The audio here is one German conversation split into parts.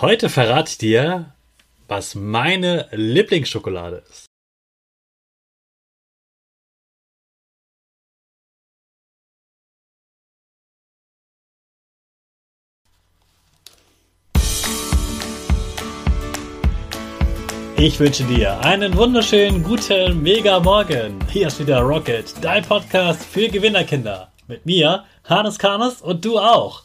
Heute verrate ich dir, was meine Lieblingsschokolade ist. Ich wünsche dir einen wunderschönen guten Mega Morgen. Hier ist wieder Rocket, dein Podcast für Gewinnerkinder. Mit mir, Hannes Karnes und du auch.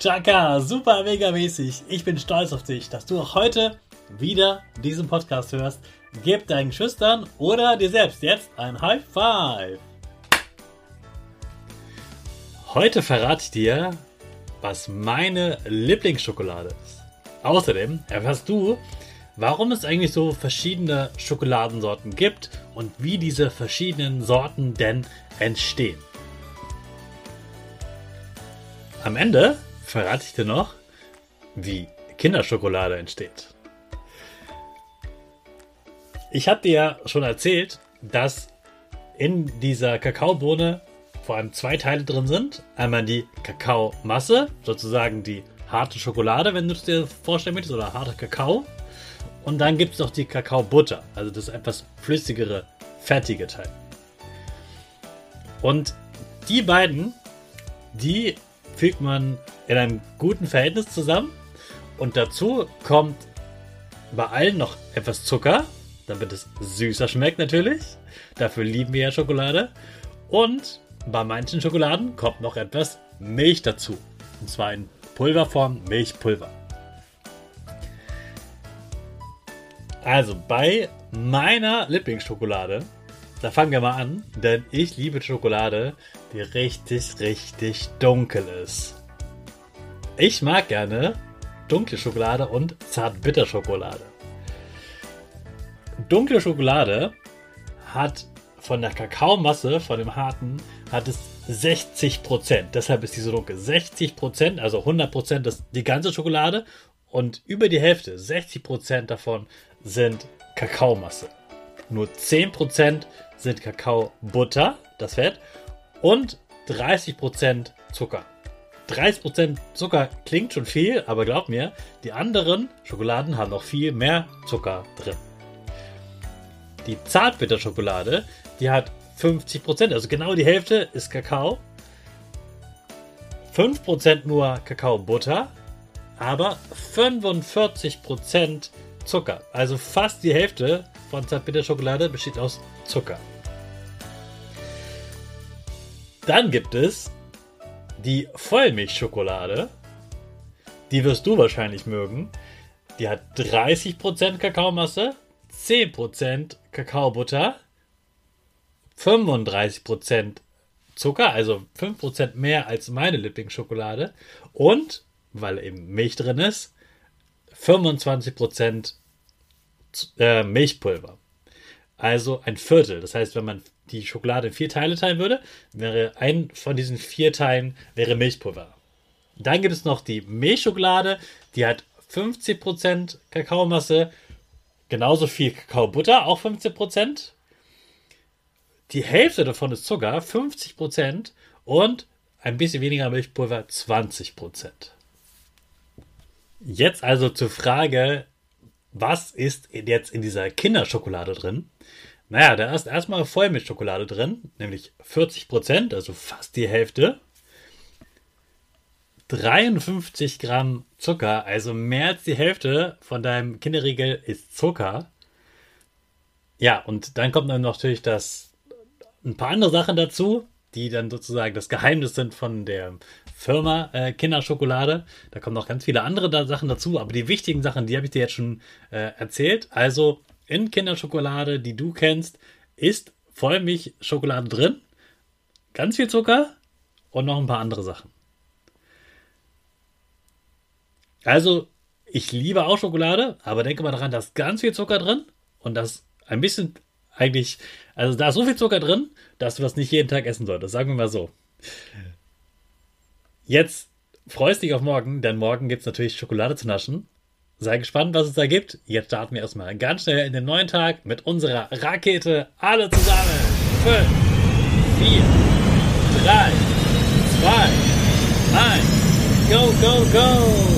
Chaka, super mega mäßig. Ich bin stolz auf dich, dass du auch heute wieder diesen Podcast hörst. Gib deinen Schüchtern oder dir selbst jetzt ein High Five. Heute verrate ich dir, was meine Lieblingsschokolade ist. Außerdem erfährst du, warum es eigentlich so verschiedene Schokoladensorten gibt und wie diese verschiedenen Sorten denn entstehen. Am Ende verrate ich dir noch, wie Kinderschokolade entsteht. Ich habe dir ja schon erzählt, dass in dieser Kakaobohne vor allem zwei Teile drin sind. Einmal die Kakaomasse, sozusagen die harte Schokolade, wenn du es dir vorstellen möchtest, oder harter Kakao. Und dann gibt es noch die Kakaobutter, also das etwas flüssigere, fertige Teil. Und die beiden, die fügt man in einem guten Verhältnis zusammen. Und dazu kommt bei allen noch etwas Zucker, damit es süßer schmeckt natürlich. Dafür lieben wir ja Schokolade. Und bei manchen Schokoladen kommt noch etwas Milch dazu. Und zwar in Pulverform Milchpulver. Also bei meiner Lieblingsschokolade, da fangen wir mal an, denn ich liebe Schokolade, die richtig, richtig dunkel ist. Ich mag gerne dunkle Schokolade und Zartbitterschokolade. Dunkle Schokolade hat von der Kakaomasse, von dem harten, hat es 60%. Deshalb ist die so dunkel. 60%, also 100% ist die ganze Schokolade und über die Hälfte, 60% davon sind Kakaomasse. Nur 10% sind Kakaobutter, das Fett, und 30% Zucker. 30% Zucker klingt schon viel, aber glaub mir, die anderen Schokoladen haben noch viel mehr Zucker drin. Die Zartbitterschokolade, die hat 50%, also genau die Hälfte ist Kakao. 5% nur Kakaobutter, aber 45% Zucker. Also fast die Hälfte von Zartbitterschokolade besteht aus Zucker. Dann gibt es die Vollmilchschokolade. die wirst du wahrscheinlich mögen. Die hat 30% Kakaomasse, 10% Kakaobutter, 35% Zucker, also 5% mehr als meine Lieblingsschokolade und, weil eben Milch drin ist, 25% äh, Milchpulver. Also ein Viertel. Das heißt, wenn man die Schokolade in vier Teile teilen würde, wäre ein von diesen vier Teilen wäre Milchpulver. Dann gibt es noch die Milchschokolade, die hat 50% Kakaomasse, genauso viel Kakaobutter, auch 15%. Die Hälfte davon ist Zucker, 50% und ein bisschen weniger Milchpulver, 20%. Jetzt also zur Frage, was ist jetzt in dieser Kinderschokolade drin? Naja, da ist erstmal Vollmilchschokolade drin, nämlich 40%, also fast die Hälfte. 53 Gramm Zucker, also mehr als die Hälfte von deinem Kinderriegel ist Zucker. Ja, und dann kommt dann natürlich das ein paar andere Sachen dazu, die dann sozusagen das Geheimnis sind von der Firma äh, Kinderschokolade. Da kommen noch ganz viele andere da Sachen dazu, aber die wichtigen Sachen, die habe ich dir jetzt schon äh, erzählt. Also in Kinderschokolade, die du kennst, ist Vollmilchschokolade drin, ganz viel Zucker und noch ein paar andere Sachen. Also, ich liebe auch Schokolade, aber denke mal daran, da ist ganz viel Zucker drin und das ein bisschen eigentlich, also da ist so viel Zucker drin, dass du das nicht jeden Tag essen solltest, sagen wir mal so. Jetzt freust dich auf morgen, denn morgen gibt es natürlich Schokolade zu naschen. Sei gespannt, was es da gibt. Jetzt starten wir erstmal ganz schnell in den neuen Tag mit unserer Rakete. Alle zusammen. 5, 4, 3, 2, 1. Go, go, go!